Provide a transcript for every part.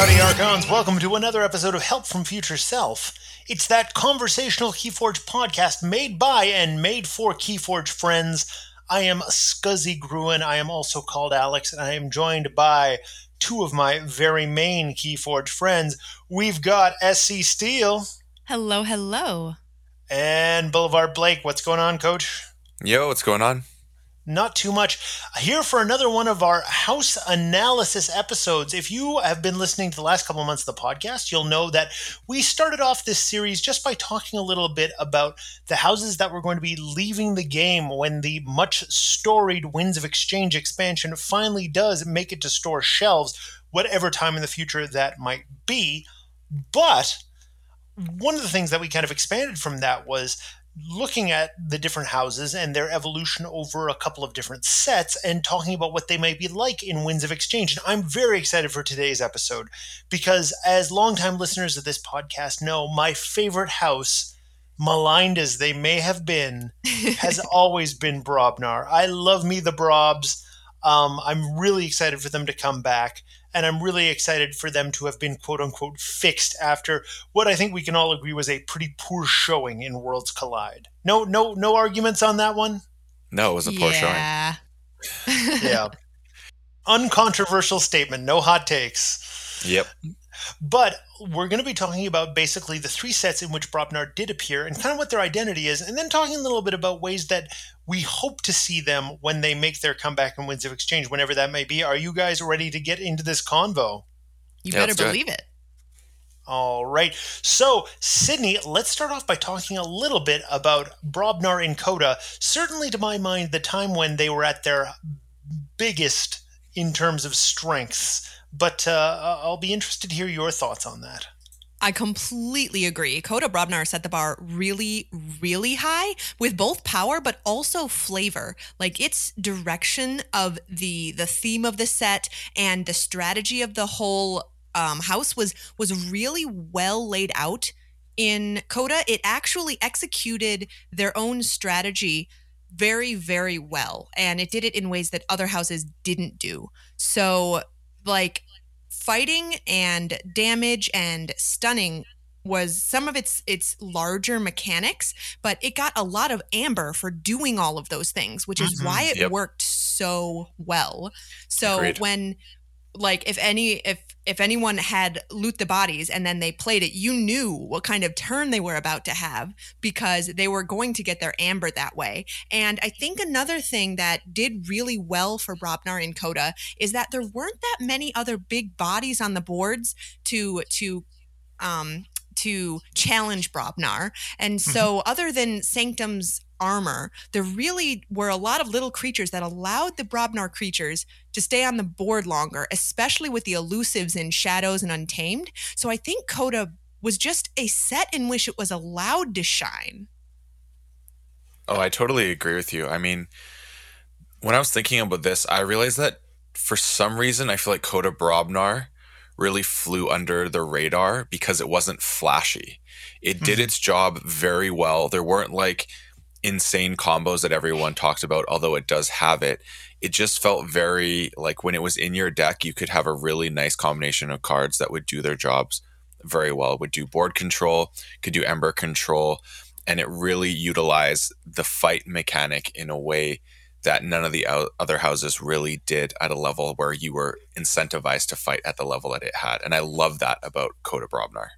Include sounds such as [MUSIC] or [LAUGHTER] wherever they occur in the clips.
Howdy, Archons. Welcome to another episode of Help from Future Self. It's that conversational Keyforge podcast made by and made for Keyforge friends. I am Scuzzy Gruen. I am also called Alex, and I am joined by two of my very main Keyforge friends. We've got SC Steele. Hello, hello. And Boulevard Blake. What's going on, coach? Yo, what's going on? Not too much. Here for another one of our house analysis episodes. If you have been listening to the last couple of months of the podcast, you'll know that we started off this series just by talking a little bit about the houses that were going to be leaving the game when the much storied Winds of Exchange expansion finally does make it to store shelves, whatever time in the future that might be. But one of the things that we kind of expanded from that was looking at the different houses and their evolution over a couple of different sets and talking about what they may be like in Winds of Exchange. And I'm very excited for today's episode because, as longtime listeners of this podcast know, my favorite house, maligned as they may have been, [LAUGHS] has always been Brobnar. I love me the Brobs. Um, I'm really excited for them to come back and I'm really excited for them to have been quote unquote fixed after what I think we can all agree was a pretty poor showing in Worlds Collide. No, no, no arguments on that one. No, it was a poor yeah. showing. [LAUGHS] yeah, uncontroversial statement. No hot takes. Yep. But we're going to be talking about basically the three sets in which Brobnar did appear and kind of what their identity is, and then talking a little bit about ways that we hope to see them when they make their comeback in Winds of Exchange, whenever that may be. Are you guys ready to get into this convo? You Yeah, better let's it. believe it. All right. So, Sydney, let's start off by talking a little bit about Brobnar and CotA. Certainly, to my mind, the time when they were at their biggest in terms of strengths. But uh, I'll be interested to hear your thoughts on that. I completely agree. CotA Brobnar set the bar really, really high with both power but also flavor. Like its direction of the the theme of the set and the strategy of the whole um, house was was really well laid out in CotA. It actually executed their own strategy very, very well, and it did it in ways that other houses didn't do. So, like fighting and damage and stunning was some of its its larger mechanics but it got a lot of amber for doing all of those things which is Mhm. why it Yep. worked so well so Agreed. when like if any if if anyone had loot the bodies and then they played it you knew what kind of turn they were about to have because they were going to get their amber that way and i think another thing that did really well for brobnar and CotA is that there weren't that many other big bodies on the boards to to um to challenge Brobnar. And so other than Sanctum's armor, there really were a lot of little creatures that allowed the Brobnar creatures to stay on the board longer, especially with the elusives in Shadows and Untamed. So I think CotA was just a set in which it was allowed to shine. Oh, I totally agree with you. I mean, when I was thinking about this, I realized that for some reason, I feel like CotA Brobnar really flew under the radar because it wasn't flashy. It did Mhm. its job very well. There weren't like insane combos that everyone talked about, although it does have it. It just felt very like when it was in your deck, you could have a really nice combination of cards that would do their jobs very well. Would do board control, could do ember control, and it really utilized the fight mechanic in a way that none of the other houses really did at a level where you were incentivized to fight at the level that it had. And I love that about CotA Brobnar.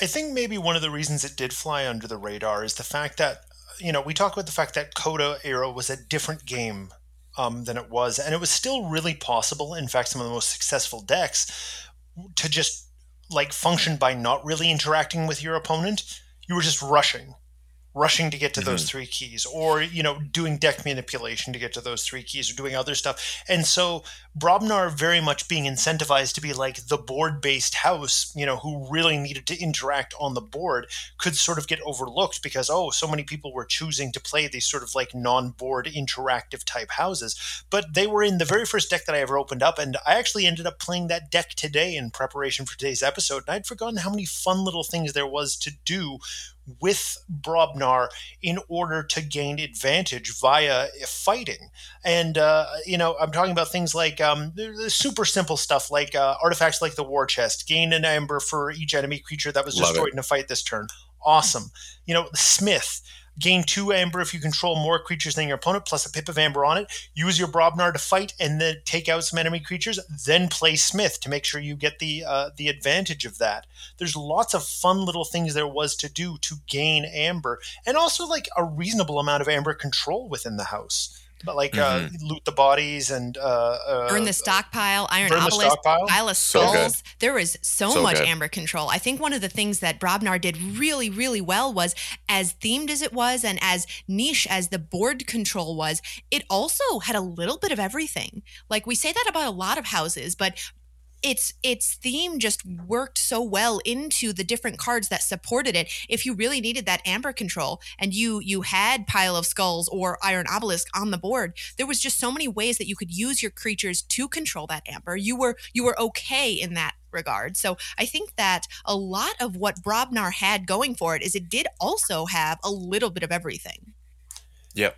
I think maybe one of the reasons it did fly under the radar is the fact that, you know, we talk about the fact that CotA Era was a different game um, than it was, and it was still really possible. In fact, some of the most successful decks to just like function by not really interacting with your opponent. You were just rushing, rushing to get to those mm-hmm. three keys, or you know, doing deck manipulation to get to those three keys, or doing other stuff. And so Brobnar very much being incentivized to be like the board-based house, you know, who really needed to interact on the board, could sort of get overlooked because oh, so many people were choosing to play these sort of like non-board interactive type houses. But they were in the very first deck that I ever opened up, and I actually ended up playing that deck today in preparation for today's episode. And I'd forgotten how many fun little things there was to do with Brobnar in order to gain advantage via fighting. And, uh, you know, I'm talking about things like um, super simple stuff like uh, artifacts like the War Chest, gain an amber for each enemy creature that was Love destroyed it. in a fight this turn. Awesome. You know, Smith Gain two amber if you control more creatures than your opponent, plus a pip of amber on it. Use your Brobnar to fight and then take out some enemy creatures. Then play Smith to make sure you get the uh, the advantage of that. There's lots of fun little things there was to do to gain amber, and also like a reasonable amount of amber control within the house but like uh, mm-hmm. uh, loot the bodies and uh, uh, burn the stockpile, iron obelisk, pile of skulls. So there was so, so much good. amber control. I think one of the things that Brobnar did really, really well was as themed as it was and as niche as the board control was, it also had a little bit of everything. Like we say that about a lot of houses, but its its theme just worked so well into the different cards that supported it. If you really needed that amber control and you you had pile of skulls or iron obelisk on the board there was just so many ways that you could use your creatures to control that amber. You were you were okay in that regard. So i think that a lot of what brobnar had going for it is it did also have a little bit of everything. Yep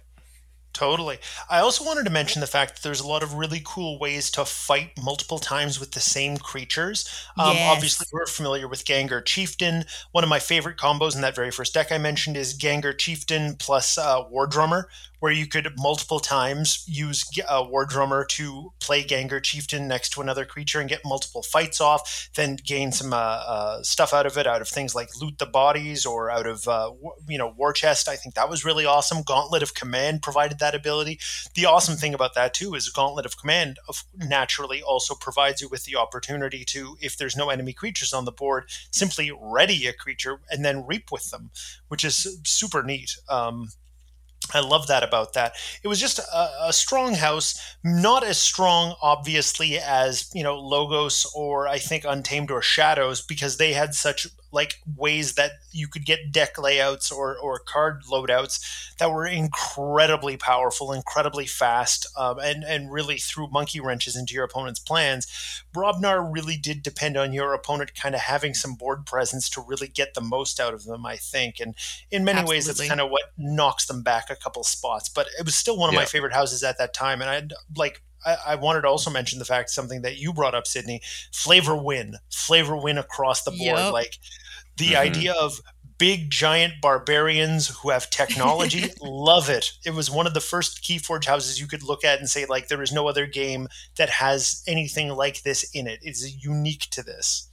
Totally. I also wanted to mention the fact that there's a lot of really cool ways to fight multiple times with the same creatures. Um, yes. Obviously, we're familiar with Ganger Chieftain. One of my favorite combos in that very first deck I mentioned is Ganger Chieftain plus uh, War Drummer, where you could multiple times use a uh, War Drummer to play Ganger Chieftain next to another creature and get multiple fights off, then gain some uh, uh, stuff out of it, out of things like loot the bodies or out of uh, you know War Chest. I think that was really awesome. Gauntlet of Command provided that ability. The awesome thing about that too is Gauntlet of Command naturally also provides you with the opportunity to, if there's no enemy creatures on the board, simply ready a creature and then reap with them, which is super neat. Um, I love that about that. It was just a, a, strong house, not as strong, obviously, as you know Logos or I think Untamed or Shadows, because they had such like ways that you could get deck layouts or, or card loadouts that were incredibly powerful, incredibly fast, um, and and really threw monkey wrenches into your opponent's plans. Brobnar really did depend on your opponent kind of having some board presence to really get the most out of them, I think. And in many Absolutely. ways, that's kind of what knocks them back a couple spots. But it was still one of yeah. my favorite houses at that time, and I'd like I, wanted to also mention the fact something that you brought up, Sydney. Flavor win, flavor win across the board. Yep. Like the mm-hmm. idea of big giant barbarians who have technology [LAUGHS] love it. It was one of the first keyforge houses you could look at and say like there is no other game that has anything like this in it. It's unique to this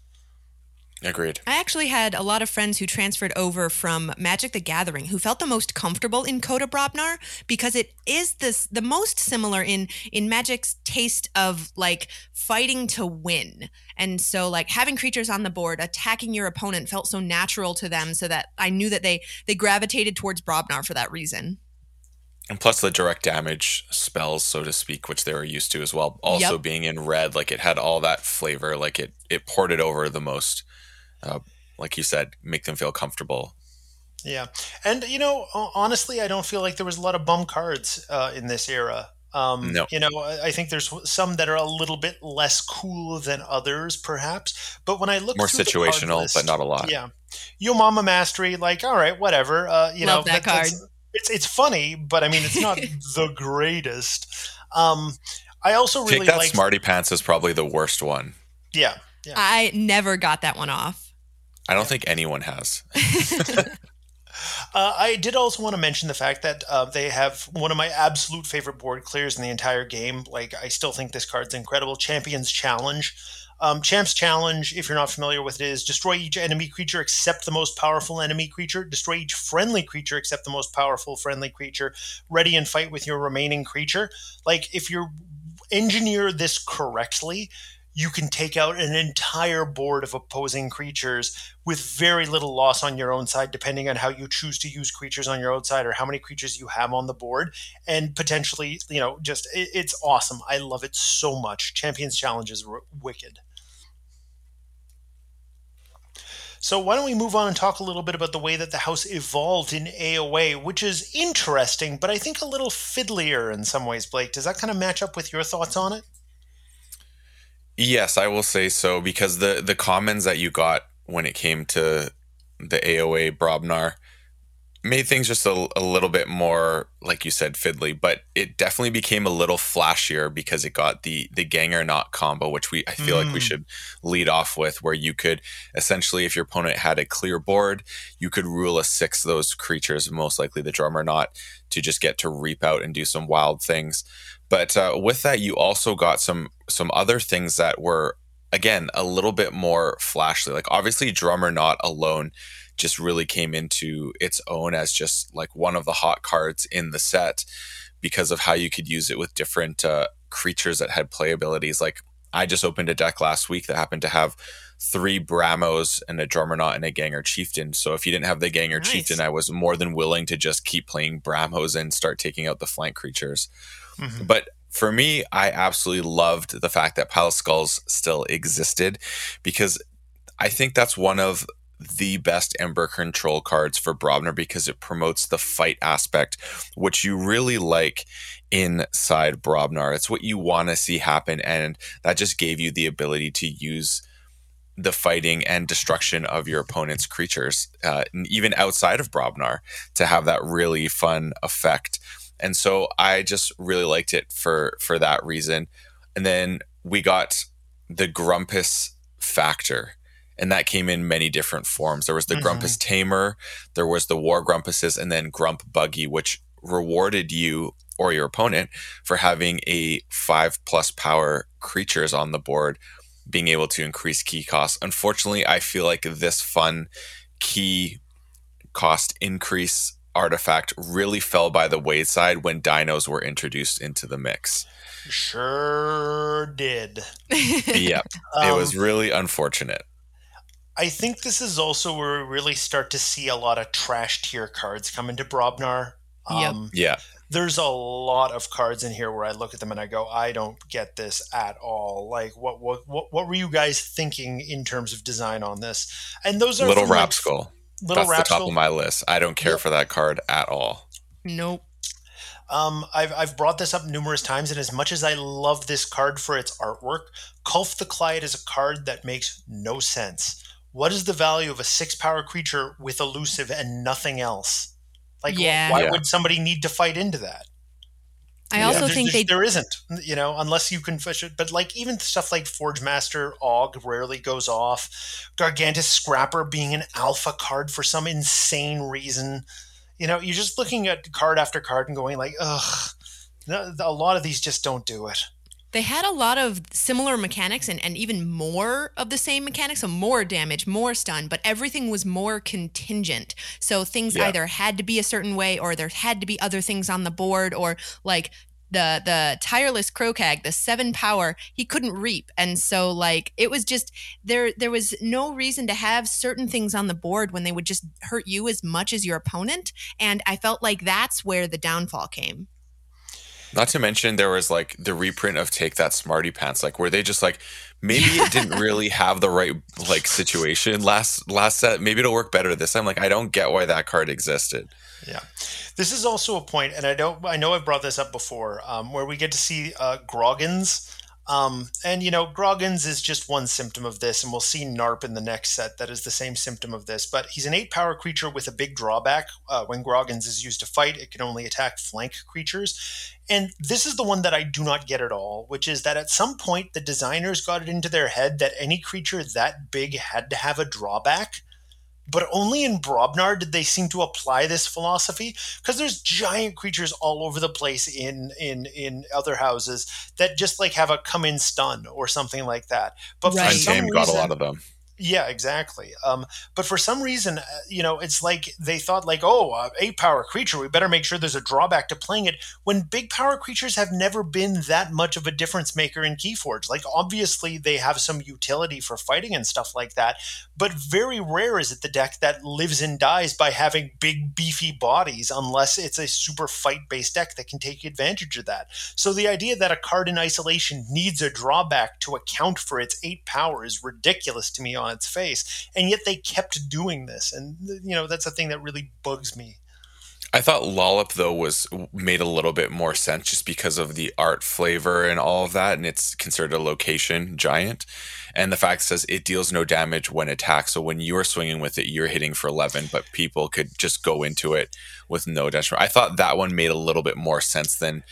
Agreed. I actually had a lot of friends who transferred over from Magic the Gathering who felt the most comfortable in CotA Brobnar because it is this the most similar in in Magic's taste of like fighting to win. And so like having creatures on the board attacking your opponent felt so natural to them so that I knew that they they gravitated towards Brobnar for that reason. And plus the direct damage spells, so to speak, which they were used to as well. Also yep. being in red, like it had all that flavor, like it it ported over the most uh, like you said, make them feel comfortable. Yeah, and you know, honestly, I don't feel like there was a lot of bum cards uh, in this era. Um, no. You know, I think there's some that are a little bit less cool than others, perhaps. But when I look more situational, list, but not a lot. Yeah, Yo Mama Mastery, like, all right, whatever. Uh, you Love know, that, card. It's it's funny, but I mean, it's not [LAUGHS] the greatest. Um, I also really Take that like Smarty Pants is probably the worst one. Yeah, yeah. I never got that one off. I don't think anyone has. [LAUGHS] Uh, I did also want to mention the fact that uh, they have one of my absolute favorite board clears in the entire game. Like, I still think this card's incredible. Champions Challenge. Um, Champ's Challenge, if you're not familiar with it, is destroy each enemy creature except the most powerful enemy creature, destroy each friendly creature except the most powerful friendly creature, ready and fight with your remaining creature. Like, if you engineer this correctly, you can take out an entire board of opposing creatures with very little loss on your own side, depending on how you choose to use creatures on your own side or how many creatures you have on the board. And potentially, you know, just it, it's awesome. I love it so much. Champions Challenge is wicked. So why don't we move on and talk a little bit about the way that the house evolved in AOA, which is interesting, but I think a little fiddlier in some ways, Blake. Does that kind of match up with your thoughts on it? Yes, I will say so because the the commons that you got when it came to the AOA Brobnar, made things just a, a, little bit more, like you said, fiddly. But it definitely became a little flashier because it got the the gang or not combo, which we I feel mm. like we mm. should lead off with, where you could essentially, if your opponent had a clear board, you could rule a six of those creatures, most likely the Drummernaut, to just get to reap out and do some wild things. But uh, with that, you also got some some other things that were again a little bit more flashly. Like obviously, Drummernaut alone just really came into its own as just like one of the hot cards in the set because of how you could use it with different uh, creatures that had play abilities. Like I just opened a deck last week that happened to have three Brammos and a Drummernaut and a Ganger Chieftain. So if you didn't have the Ganger nice. Chieftain, I was more than willing to just keep playing Brammos and start taking out the flank creatures. Mm-hmm. But for me, I absolutely loved the fact that Pile Skulls still existed because I think that's one of the best Ember control cards for Brobnar because it promotes the fight aspect, which you really like inside Brobnar. It's what you want to see happen, and that just gave you the ability to use the fighting and destruction of your opponent's creatures, uh, even outside of Brobnar, to have that really fun effect. And so I just really liked it for for that reason. And then we got the Grumpus factor and that came in many different forms. There was the mm-hmm. Grumpus Tamer, there was the War Grumpuses, and then Grump Buggy, which rewarded you or your opponent for having a five plus power creatures on the board, being able to increase key costs. Unfortunately, I feel like this fun key cost increase artifact really fell by the wayside when dinos were introduced into the mix. Sure did. [LAUGHS] yep. Um, it was really unfortunate. I think this is also where we really start to see a lot of trash tier cards come into Brobnar. Um, yeah. There's a lot of cards in here where I look at them and I go, I don't get this at all. Like, what what what, what were you guys thinking in terms of design on this? And those are Little Rapskull. Little That's the top of my list. I don't care yep. for that card at all. Nope. Um, I've, I've brought this up numerous times, and as much as I love this card for its artwork, Culf the Quiet is a card that makes no sense what is the value of a six power creature with elusive and nothing else? Like, yeah. why yeah. would somebody need to fight into that? I also yeah, think they there isn't, you know, unless you can fish it. But like even stuff like Forge Master Og rarely goes off. Gargantus Scrapper being an alpha card for some insane reason. You know, you're just looking at card after card and going like, ugh. A lot of these just don't do it they had a lot of similar mechanics and, and even more of the same mechanics so more damage more stun but everything was more contingent so things yeah. either had to be a certain way or there had to be other things on the board or like the the tireless crocag the seven power, he couldn't reap, and so like it was just there. There was no reason to have certain things on the board when they would just hurt you as much as your opponent, and I felt like that's where the downfall came. Not to mention there was like the reprint of Take That Smarty Pants, like where they just like maybe it didn't really have the right like situation last last set. Maybe it'll work better this time. Like I don't get why that card existed. Yeah, this is also a point, and I don't. I know I've brought this up before, um, where we get to see uh, Groggins um, and you know, Groggins is just one symptom of this, and we'll see Narp in the next set that is the same symptom of this. But he's an eight power creature with a big drawback. Uh, when Groggins is used to fight, it can only attack flank creatures. And this is the one that I do not get at all, which is that at some point the designers got it into their head that any creature that big had to have a drawback but only in Brobnar did they seem to apply this philosophy because there's giant creatures all over the place in in in other houses that just like have a come in stun or something like that. But right. for some reason, got a lot of them. Yeah, exactly. Um, but for some reason, uh, you know, it's like they thought, like, oh, uh, eight power creature, we better make sure there's a drawback to playing it. When big power creatures have never been that much of a difference maker in Keyforge. Like, obviously, they have some utility for fighting and stuff like that, but very rare is it the deck that lives and dies by having big, beefy bodies, unless it's a super fight based deck that can take advantage of that. So the idea that a card in isolation needs a drawback to account for its eight power is ridiculous to me on its face and yet they kept doing this and you know that's a thing that really bugs me I thought Lollop though was made a little bit more sense just because of the art flavor and all of that, and it's considered a location giant. And the fact says it deals no damage when attacked. So when you're swinging with it, you're hitting for 11, but people could just go into it with no damage. I thought that one made a little bit more sense than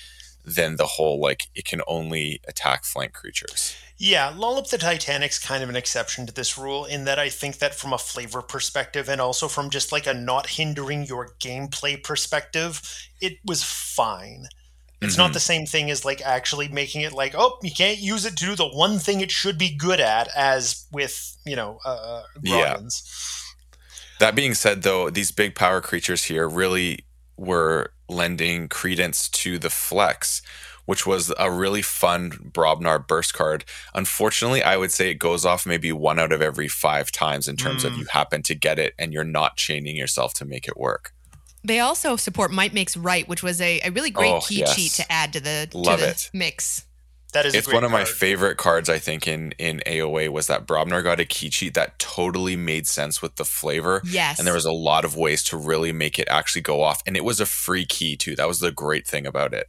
than the whole like it can only attack flank creatures. Yeah, Lollop the Titanic's kind of an exception to this rule in that I think that from a flavor perspective and also from just like a not hindering your gameplay perspective, it was fine. It's mm-hmm. not the same thing as like actually making it like, oh, you can't use it to do the one thing it should be good at, as with you know, uh, uh Yeah. That being said, though, these big power creatures here really were lending credence to the flex, which was a really fun Brobnar burst card. Unfortunately, I would say it goes off maybe one out of every five times in terms mm. of you happen to get it and you're not chaining yourself to make it work. They also support Might Makes Right, which was a, a really great oh, key yes. sheet to add to the, Love to the it. mix. That is it's one of card. my favorite cards. I think in in AOA was that Brobnar got a key cheat that totally made sense with the flavor. Yes, and there was a lot of ways to really make it actually go off, and it was a free key too. That was the great thing about it.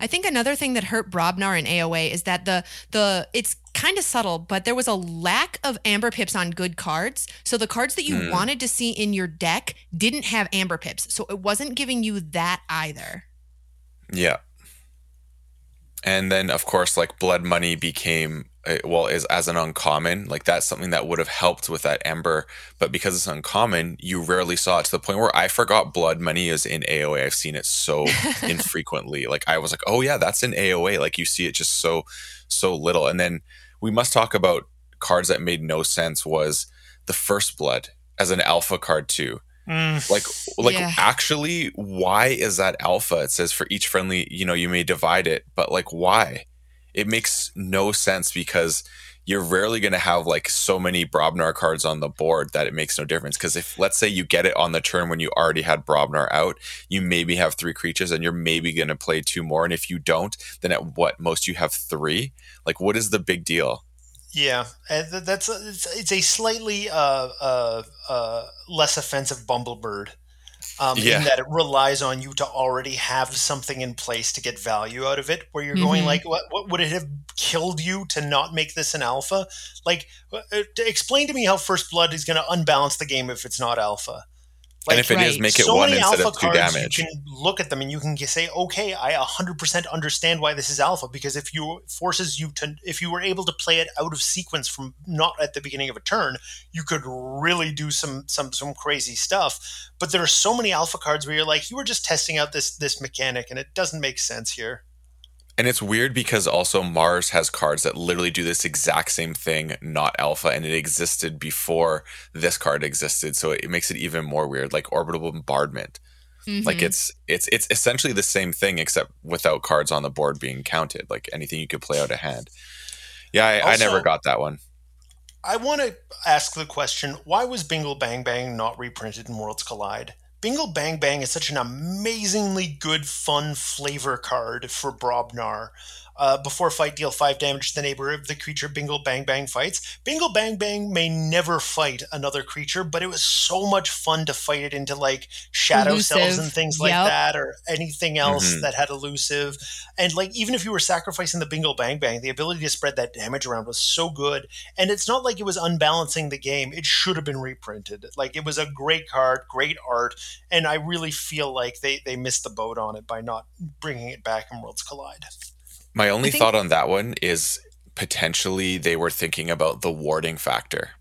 I think another thing that hurt Brobnar in AOA is that the the it's kind of subtle, but there was a lack of amber pips on good cards. So the cards that you mm. wanted to see in your deck didn't have amber pips. So it wasn't giving you that either. Yeah. And then of course like blood money became uh, well is as an uncommon like that's something that would have helped with that ember but because it's uncommon you rarely saw it to the point where i forgot blood money is in aoa i've seen it so [LAUGHS] infrequently. Like i was like oh yeah that's in aoa like you see it just so so little. And then we must talk about cards that made no sense was the first blood as an alpha card too Mm, like like yeah. actually why is that alpha it says for each friendly you know you may divide it but like why it makes no sense because you're rarely going to have like so many Brobnar cards on the board that it makes no difference. Because if let's say you get it on the turn when you already had Brobnar out, you maybe have three creatures and you're maybe going to play two more. And if you don't, then at what most you have three. Like, what is the big deal? Yeah, and that's a, it's, it's a slightly uh, uh, uh, less offensive Bumblebird um, yeah. in that it relies on you to already have something in place to get value out of it. Where you're mm-hmm. going like, what, what would it have killed you to not make this an alpha? Like, uh, to explain to me how First Blood is going to unbalance the game if it's not alpha. Like, and if it right. is, make it so one instead of two damage. You can look at them and you can say, okay, I 100% understand why this is alpha because if you forces you to, if you were able to play it out of sequence from not at the beginning of a turn, you could really do some some some crazy stuff. But there are so many alpha cards where you're like, you were just testing out this this mechanic and it doesn't make sense here. And it's weird because also Mars has cards that literally do this exact same thing, not alpha, and it existed before this card existed. So it makes it even more weird, like orbital bombardment. Mm-hmm. Like it's it's it's essentially the same thing except without cards on the board being counted, like anything you could play out of hand. Yeah, I, also, I never got that one. I want to ask the question: Why was Bingle Bang Bang not reprinted in Worlds Collide? Bingle Bang Bang is such an amazingly good, fun flavor card for Brobnar. Uh, before fight, deal five damage to the neighbor of the creature Bingle Bang Bang fights. Bingle Bang Bang may never fight another creature, but it was so much fun to fight it into like shadow elusive. cells and things like yep. that, or anything else mm-hmm. that had elusive. And like even if you were sacrificing the Bingle Bang Bang, the ability to spread that damage around was so good. And it's not like it was unbalancing the game. It should have been reprinted. Like it was a great card, great art, and I really feel like they they missed the boat on it by not bringing it back in Worlds Collide. My only think- thought on that one is potentially they were thinking about the warding factor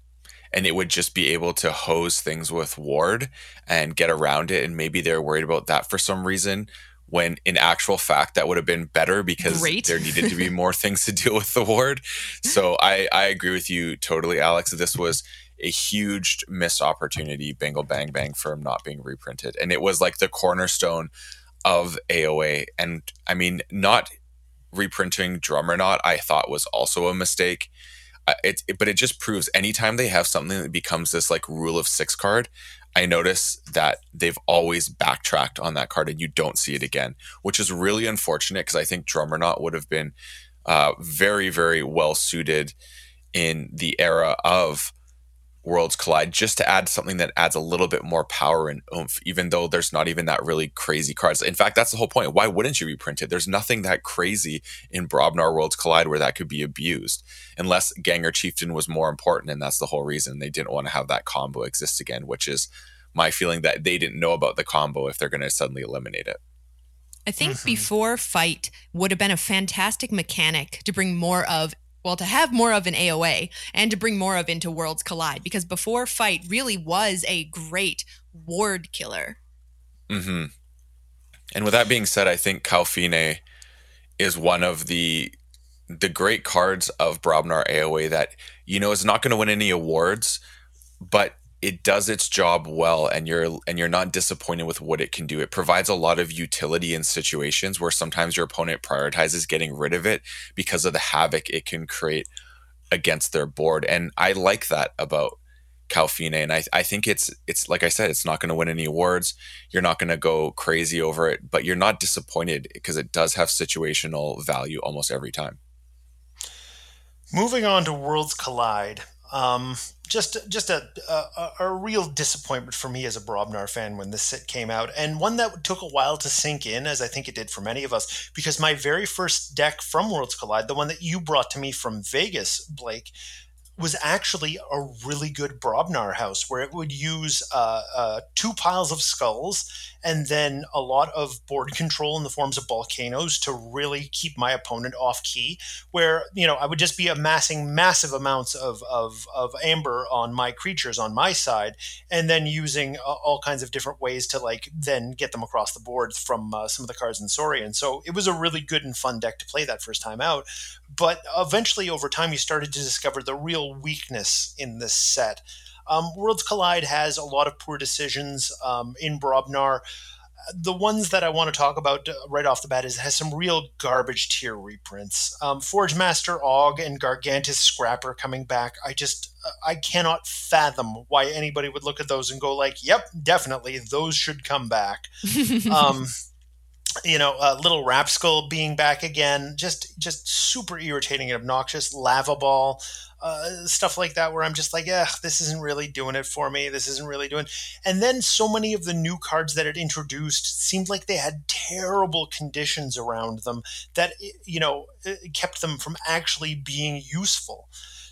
and it would just be able to hose things with ward and get around it. And maybe they're worried about that for some reason when in actual fact that would have been better because Great. there needed to be [LAUGHS] more things to deal with the ward. So i i agree with you totally alex. This was a huge missed opportunity bingle bang bang from not being reprinted. And it was like the cornerstone of aoa and i mean not reprinting Drummernaut, I thought was also a mistake. Uh, it, it, but it just proves anytime they have something that becomes this like rule of six card, I notice that they've always backtracked on that card and you don't see it again, which is really unfortunate because I think Drummernaut would have been uh, very, very well suited in the era of Worlds Collide just to add something that adds a little bit more power and oomph, even though there's not even that really crazy cards. In fact, that's the whole point. Why wouldn't you reprint it? There's nothing that crazy in Brobnar Worlds Collide where that could be abused, unless Ganger Chieftain was more important, and that's the whole reason they didn't want to have that combo exist again, which is my feeling that they didn't know about the combo if they're going to suddenly eliminate it. I think mm-hmm. before fight would have been a fantastic mechanic to bring more of well to have more of an AOA and to bring more of into Worlds Collide because before fight really was a great ward killer. Mm-hmm. And with that being said, I think Cowfyne is one of the the great cards of Brobnar AOA that you know is not going to win any awards, but it does its job well and you're and you're not disappointed with what it can do. It provides a lot of utility in situations where sometimes your opponent prioritizes getting rid of it because of the havoc it can create against their board. And i like that about Cowfyne and I, I think it's it's like I said it's not going to win any awards. You're not going to go crazy over it but you're not disappointed because it does have situational value almost every time. Moving on to worlds collide um, just just a, a, a real disappointment for me as a Brobnar fan when this set came out, and one that took a while to sink in, as I think it did for many of us, because my very first deck from Worlds Collide, the one that you brought to me from Vegas, Blake, was actually a really good Brobnar house where it would use uh, uh, two piles of skulls and then a lot of board control in the forms of volcanoes to really keep my opponent off key. Where you know I would just be amassing massive amounts of of, of amber on my creatures on my side, and then using uh, all kinds of different ways to like then get them across the board from uh, some of the cards in Saurian. So it was a really good and fun deck to play that first time out. But eventually, over time, you started to discover the real weakness in this set. Um, Worlds Collide has a lot of poor decisions um, in Brobnar. The ones that I want to talk about uh, right off the bat is it has some real garbage tier reprints. Um, Forge Master Og and Gargantus Scrapper coming back. I just uh, I cannot fathom why anybody would look at those and go like, "Yep, definitely those should come back." [LAUGHS] um, you know, uh, little Rapskull being back again, just just super irritating and obnoxious. Lava Ball, uh, stuff like that where I'm just like, yeah, this isn't really doing it for me. This isn't really doing. And then so many of the new cards that it introduced seemed like they had terrible conditions around them that you know kept them from actually being useful.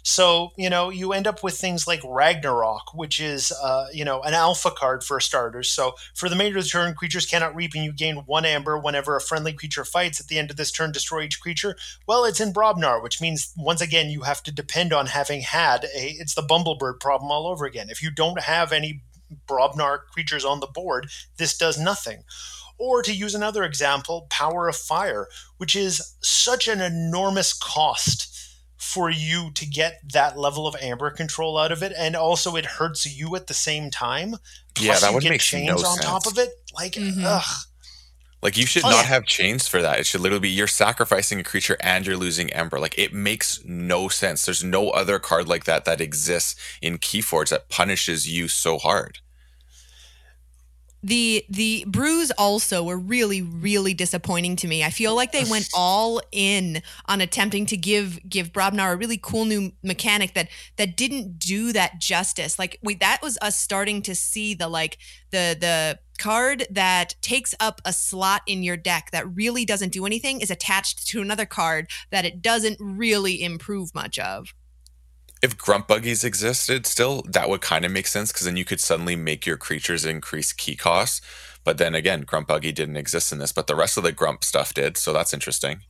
So, you know, you end up with things like Ragnarok, which is, uh, you know, an alpha card for starters. So, for the remainder of the turn, creatures cannot reap, and you gain one amber whenever a friendly creature fights. At the end of this turn, destroy each creature. Well, it's in Brobnar, which means, once again, you have to depend on having had a, it's the Bumblebird problem all over again. If you don't have any Brobnar creatures on the board, this does nothing. Or to use another example, Power of Fire, which is such an enormous cost for you to get that level of amber control out of it, and also it hurts you at the same time. Plus yeah, that would make chains no on sense. top of it. Like, mm-hmm. ugh. Like you should oh, not yeah. have chains for that. It should literally be you're sacrificing a creature and you're losing ember. Like it makes no sense. There's no other card like that that exists in Keyforge that punishes you so hard the the brews also were really really disappointing to me. I feel like they went all in on attempting to give give Brobnar a really cool new mechanic that that didn't do that justice. Like wait, that was us starting to see the like the the card that takes up a slot in your deck that really doesn't do anything is attached to another card that it doesn't really improve much of if grump buggies existed still, that would kind of make sense because then you could suddenly make your creatures increase key costs. But then again, grump buggy didn't exist in this, but the rest of the grump stuff did, so that's interesting.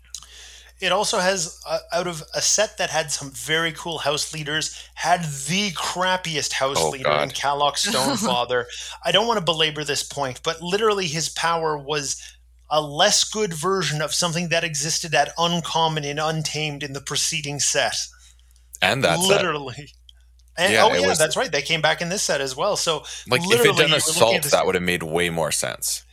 It also has, uh, out of a set that had some very cool house leaders, had the crappiest house oh, leader God. in Kalok [LAUGHS] Stonefather. I don't want to belabor this point, but literally his power was a less good version of something that existed at Uncommon and Untamed in the preceding set and that literally. And, yeah, oh yeah, was, that's right. They came back in this set as well. So like if it done assault, that would have made way more sense.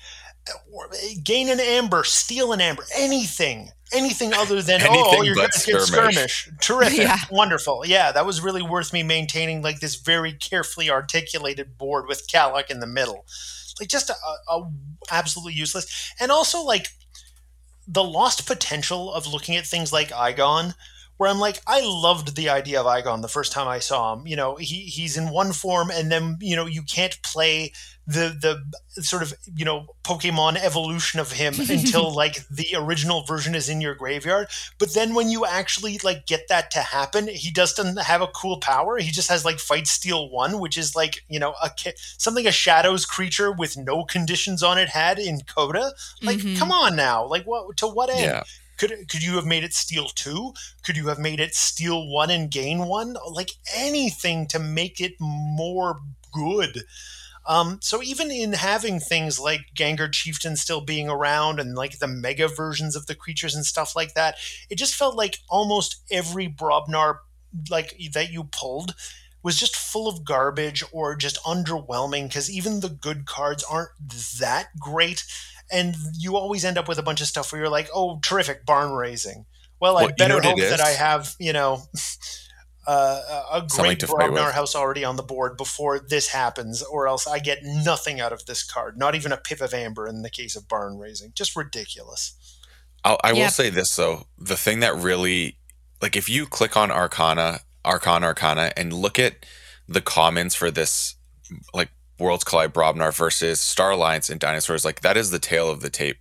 Gain an amber, steal an amber, anything, anything other than oh, anything oh, you're going to skirmish. skirmish. Terrific, yeah. wonderful. Yeah, that was really worth me maintaining like this very carefully articulated board with Kalok in the middle. Like just a, a absolutely useless, and also like the lost potential of looking at things like Igon where I'm like, I loved the idea of Igon the first time I saw him. You know, he he's in one form, and then you know you can't play the the sort of you know Pokemon evolution of him [LAUGHS] until like the original version is in your graveyard. But then when you actually like get that to happen, he doesn't have a cool power. He just has like Fight Steel One, which is like you know a something a Shadows creature with no conditions on it had in CotA. Like, mm-hmm. come on now, like what to what end? Yeah. Could could you have made it Steel two? Could you have made it Steel one and Gain one? Like anything to make it more good. Um, so even in having things like Ganger Chieftain still being around and like the mega versions of the creatures and stuff like that, it just felt like almost every Brobnar like that you pulled was just full of garbage or just underwhelming because even the good cards aren't that great and you always end up with a bunch of stuff where you're like, "Oh, terrific barn raising." Well, well I better hope that I have you know [LAUGHS] uh, a great Brobnar house already on the board before this happens, or else I get nothing out of this card. Not even a pip of amber in the case of barn raising. Just ridiculous. I'll, I will say this though: the thing that really, like, if you click on Arcana, Arcana, Arcana, and look at the comments for this, like Worlds Collide Brobnar versus Star Alliance and Dinosaurs, like that is the tale of the tape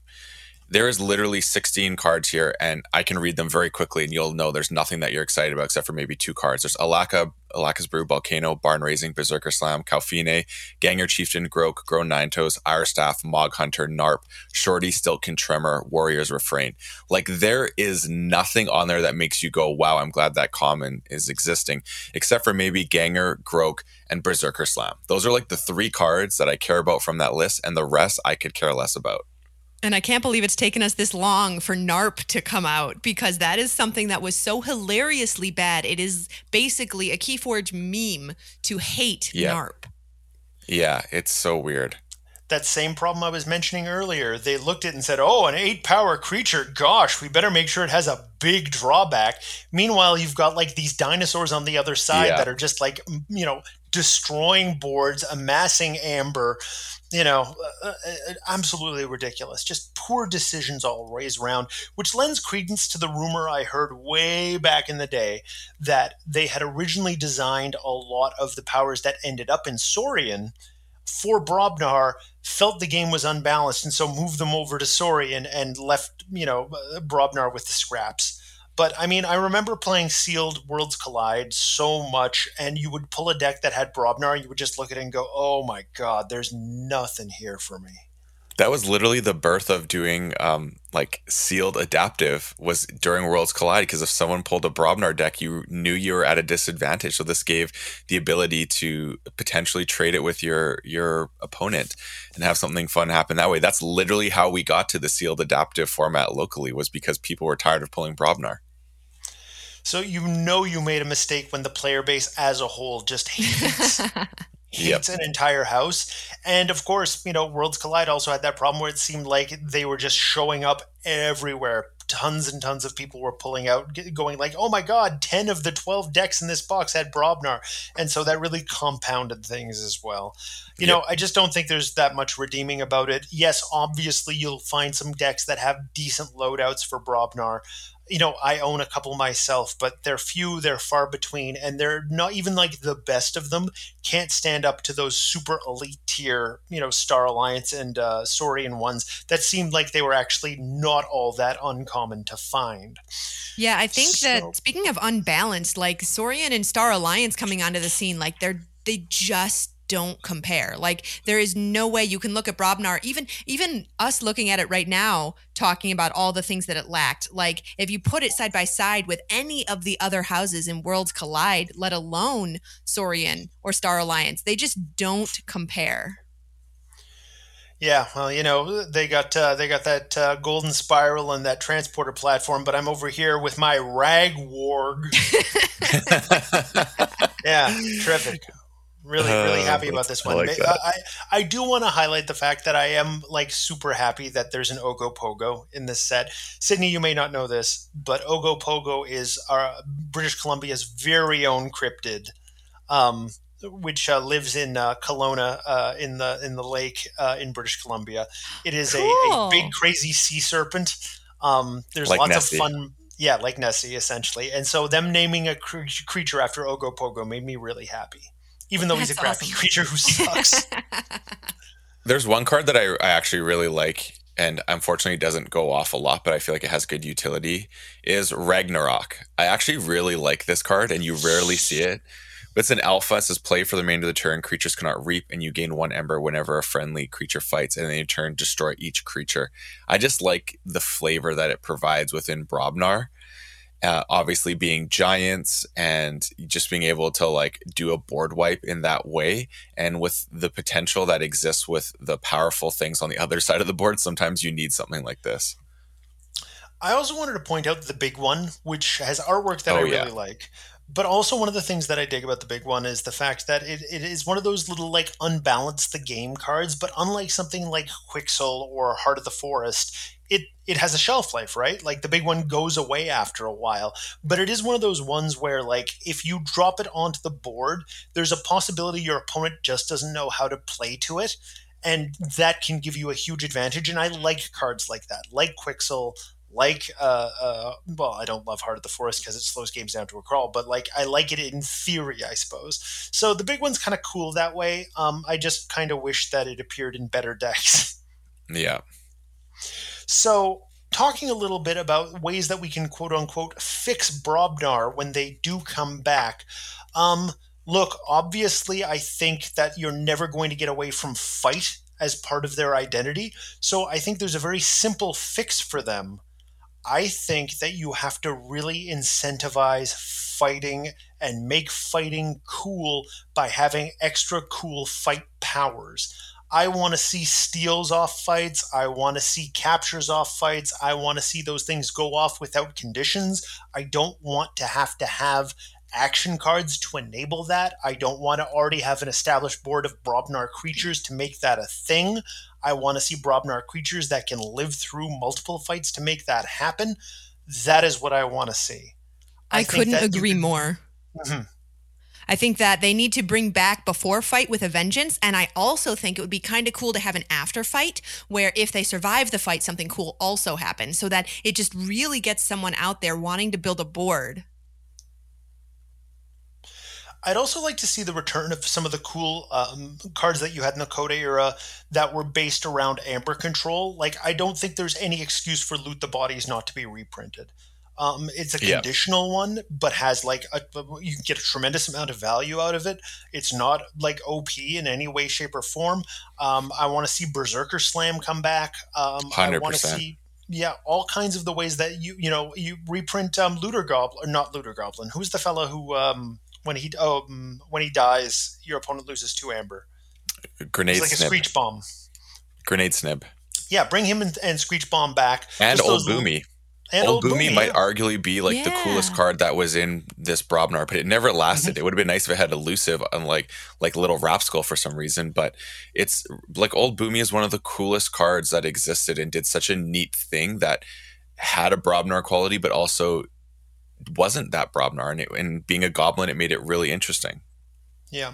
there is literally 16 cards here, and I can read them very quickly, and you'll know there's nothing that you're excited about except for maybe two cards. There's Alaka, Alaka's Brew, Volcano, Barn Raising, Berserker Slam, Cowfyne, Ganger Chieftain, Groke, Gron Nine Toes, Ire Staff, Mog Hunter, Narp, Shorty, Stiltkin Tremor, Warrior's Refrain. Like there is nothing on there that makes you go, wow, I'm glad that common is existing, except for maybe Ganger, Groke, and Berserker Slam. Those are like the three cards that I care about from that list, and the rest I could care less about. And I can't believe it's taken us this long for NARP to come out because that is something that was so hilariously bad. It is basically a Keyforge meme to hate yeah. NARP. Yeah, it's so weird. That same problem I was mentioning earlier. They looked at it and said, oh, an eight power creature. Gosh, we better make sure it has a big drawback. Meanwhile, you've got like these dinosaurs on the other side yeah. that are just like, you know, destroying boards, amassing amber, you know, uh, uh, uh, absolutely ridiculous. Just poor decisions always around, which lends credence to the rumor I heard way back in the day that they had originally designed a lot of the powers that ended up in Saurian for Brobnar, felt the game was unbalanced, and so moved them over to Saurian and left, you know, Brobnar with the scraps. But I mean, I remember playing Sealed Worlds Collide so much, and you would pull a deck that had Brobnar, you would just look at it and go, "Oh my god, there's nothing here for me." That was literally the birth of doing um, like sealed adaptive was during Worlds Collide because if someone pulled a Brobnar deck, you knew you were at a disadvantage. So this gave the ability to potentially trade it with your your opponent and have something fun happen that way. That's literally how we got to the sealed adaptive format locally was because people were tired of pulling Brobnar. So you know you made a mistake when the player base as a whole just hates [LAUGHS] hates yep. an entire house. And of course, you know, Worlds Collide also had that problem where it seemed like they were just showing up everywhere. Tons and tons of people were pulling out, going like, "Oh my God, ten of the twelve decks in this box had Brobnar," and so that really compounded things as well. You yep. know, I just don't think there's that much redeeming about it. Yes, obviously you'll find some decks that have decent loadouts for Brobnar, you know, I own a couple myself, but they're few, they're far between, and they're not even like the best of them can't stand up to those super elite tier, you know, Star Alliance and uh, Saurian ones that seemed like they were actually not all that uncommon to find. Yeah, I think so, that speaking of unbalanced, like Saurian and Star Alliance coming onto the scene, like they're they just don't compare. Like there is no way you can look at Brobnar, even even us looking at it right now, talking about all the things that it lacked. Like if you put it side by side with any of the other houses in Worlds Collide, let alone Saurian or Star Alliance, they just don't compare. Yeah, well, you know, they got uh, they got that uh, golden spiral and that transporter platform, but I'm over here with my Ragwarg. [LAUGHS] [LAUGHS] yeah, terrific really really uh, happy about this one. I, like I, I do want to highlight the fact that I am like super happy that there's an Ogopogo in this set. Sydney, you may not know this, but Ogopogo is our British Columbia's very own cryptid. Um, which uh, lives in uh, Kelowna uh, in the in the lake uh, in British Columbia. It is cool. a, a, big crazy sea serpent. Um, there's like lots Nessie. of fun Yeah, like Nessie, essentially. And so them naming a cr- creature after Ogopogo made me really happy, even though That's he's a crappy awesome. creature who sucks. [LAUGHS] There's one card that I, I actually really like, and unfortunately doesn't go off a lot, but I feel like it has good utility, is Ragnarok. I actually really like this card, and you rarely see it. But it's an alpha. It says play for the remainder of the turn. Creatures cannot reap, and you gain one ember whenever a friendly creature fights, and then in turn destroy each creature. I just like the flavor that it provides within Brobnar uh, obviously being giants and just being able to like do a board wipe in that way and with the potential that exists with the powerful things on the other side of the board sometimes you need something like this i also wanted to point out the big one which has artwork that oh, i really yeah. like but also one of the things that I dig about the big one is the fact that it, it is one of those little like unbalance the game cards, but unlike something like Quixel or Heart of the Forest, it it has a shelf life, right? Like the big one goes away after a while, but it is one of those ones where like if you drop it onto the board, there's a possibility your opponent just doesn't know how to play to it, and that can give you a huge advantage. And I like cards like that, like Quixel, like uh, uh, well i don't love heart of the forest because it slows games down to a crawl but like i like it in theory i suppose. So the big one's kind of cool that way. Um, i just kind of wish that it appeared in better decks. Yeah so talking a little bit about ways that we can quote unquote fix brobnar when they do come back um, look obviously i think that you're never going to get away from fight as part of their identity so i think there's a very simple fix for them I think that you have to really incentivize fighting and make fighting cool by having extra cool fight powers. I want to see steals off fights. I want to see captures off fights. I want to see those things go off without conditions. I don't want to have to have action cards to enable that. I don't want to already have an established board of Brobnar creatures to make that a thing. I want to see Brobnar creatures that can live through multiple fights to make that happen. That is what I want to see. I, I couldn't agree can, more. Mm-hmm. I think that they need to bring back before fight with a vengeance. And I also think it would be kind of cool to have an after fight where if they survive the fight, something cool also happens so that it just really gets someone out there wanting to build a board I'd also like to see the return of some of the cool um, cards that you had in the CotA era that were based around Amber Control. Like, I don't think there's any excuse for Loot the Bodies not to be reprinted. Um, it's a conditional yeah. one, but has like a, you get a tremendous amount of value out of it. It's not like OP in any way, shape, or form. Um, I want to see Berserker Slam come back. Um, I want to see yeah, all kinds of the ways that you you know you reprint um, Looter Goblin, or not Looter Goblin. Who's the fellow who um, when he um, when he dies, your opponent loses two amber. Grenade He's like snib. a screech bomb. Grenade snib. Yeah, bring him and, and screech bomb back. And old Boomy. And old, Boomy, Boomy might arguably be like yeah. the coolest card that was in this Brobnar, but it never lasted. Mm-hmm. It would have been nice if it had elusive, unlike like little Rapskull for some reason. But it's like old Boomy is one of the coolest cards that existed and did such a neat thing that had a Brobnar quality, but also wasn't that Brobnar, and, it, and being a goblin, it made it really interesting. Yeah.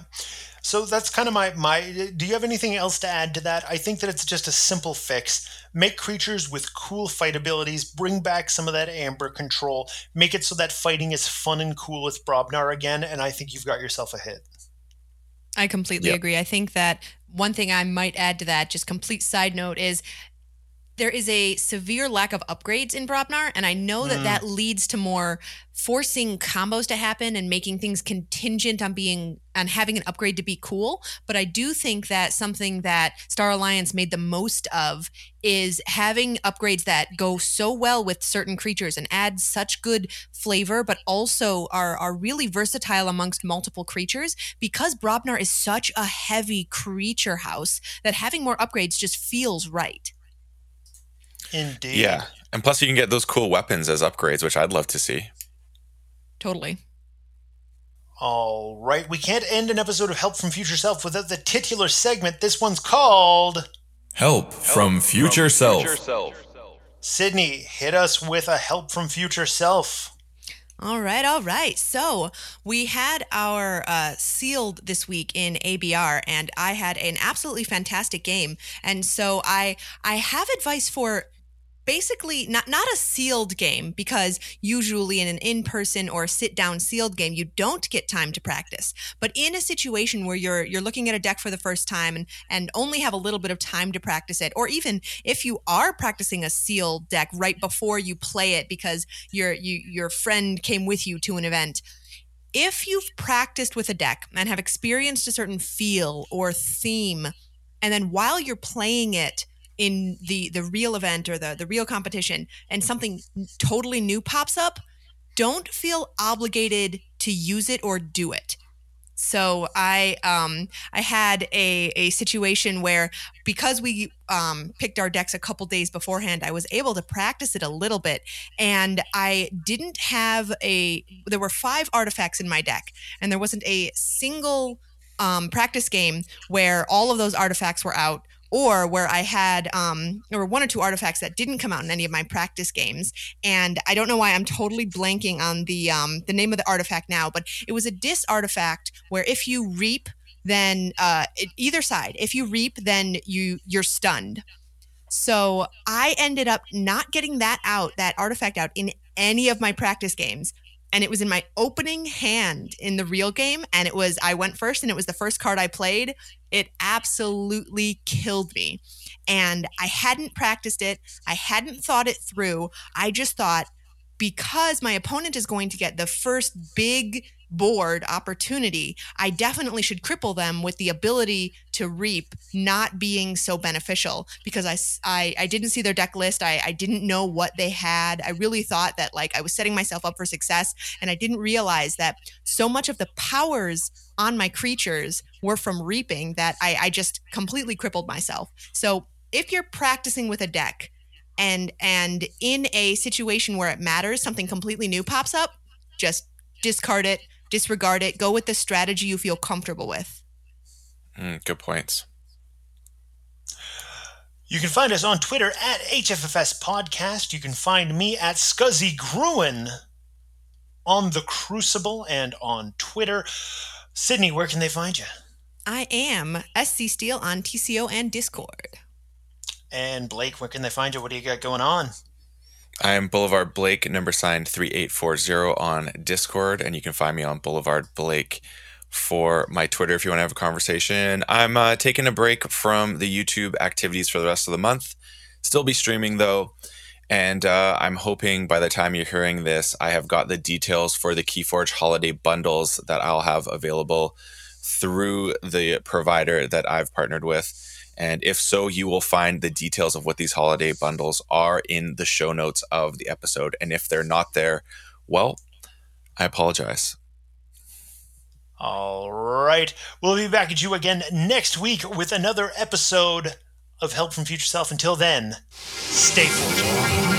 So that's kind of my my. Do you have anything else to add to that? I think that it's just a simple fix. Make creatures with cool fight abilities. Bring back some of that amber control. Make it so that fighting is fun and cool with Brobnar again. And I think you've got yourself a hit. I completely yep. agree. I think that one thing I might add to that, just complete side note, is there is a severe lack of upgrades in Brobnar, and I know that mm. that leads to more forcing combos to happen and making things contingent on being on having an upgrade to be cool. But I do think that something that Star Alliance made the most of is having upgrades that go so well with certain creatures and add such good flavor, but also are are really versatile amongst multiple creatures. Because Brobnar is such a heavy creature house that having more upgrades just feels right. Indeed. Yeah. And plus, you can get those cool weapons as upgrades, which I'd love to see. Totally. All right. We can't end an episode of Help from Future Self without the titular segment. This one's called Help, from, Future, from Self. Future Self. Sydney, hit us with a Help from Future Self. All right, all right. So we had our uh, sealed this week in ABR, and I had an absolutely fantastic game. And so I I have advice for basically not not a sealed game because usually in an in-person or sit down sealed game you don't get time to practice. But in a situation where you're you're looking at a deck for the first time and and only have a little bit of time to practice it or even if you are practicing a sealed deck right before you play it because your you, your friend came with you to an event if you've practiced with a deck and have experienced a certain feel or theme and then while you're playing it in the the real event or the the real competition and something totally new pops up don't feel obligated to use it or do it so I um, I had a, a situation where because we um, picked our decks a couple days beforehand, I was able to practice it a little bit, and I didn't have a. There were five artifacts in my deck, and there wasn't a single um, practice game where all of those artifacts were out or where I had um, there were one or two artifacts that didn't come out in any of my practice games, and I don't know why I'm totally blanking on the um, the name of the artifact now, but it was a dis artifact where if you reap, then uh, either side, if you reap, then you you're stunned. So I ended up not getting that out, that artifact out in any of my practice games and it was in my opening hand in the real game and it was i went first and it was the first card i played. It absolutely killed me. And i hadn't practiced it. I hadn't thought it through. I just thought because my opponent is going to get the first big board opportunity, I definitely should cripple them with the ability to reap not being so beneficial because I, I, I didn't see their deck list. I, I didn't know what they had. I really thought that like I was setting myself up for success and I didn't realize that so much of the powers on my creatures were from reaping that I, I just completely crippled myself. So if you're practicing with a deck and and in a situation where it matters something completely new pops up just discard it disregard it. Go with the strategy you feel comfortable with. Mm, good points. You can find us on Twitter at HFFS Podcast. You can find me at Scuzzy Gruen on The Crucible and on Twitter. Sydney, where can they find you? I am SC Steel on TCO and Discord. And Blake, where can they find you? What do you got going on? I am Boulevard Blake, number signed 3840 on Discord, and you can find me on Boulevard Blake for my Twitter if you want to have a conversation. I'm uh, taking a break from the YouTube activities for the rest of the month. Still be streaming though, and uh, I'm hoping by the time you're hearing this, I have got the details for the Keyforge holiday bundles that I'll have available through the provider that I've partnered with. And if so, you will find the details of what these holiday bundles are in the show notes of the episode. And if they're not there, well, I apologize. All right. We'll be back at you again next week with another episode of Help from Future Self. Until then, stay fortunate.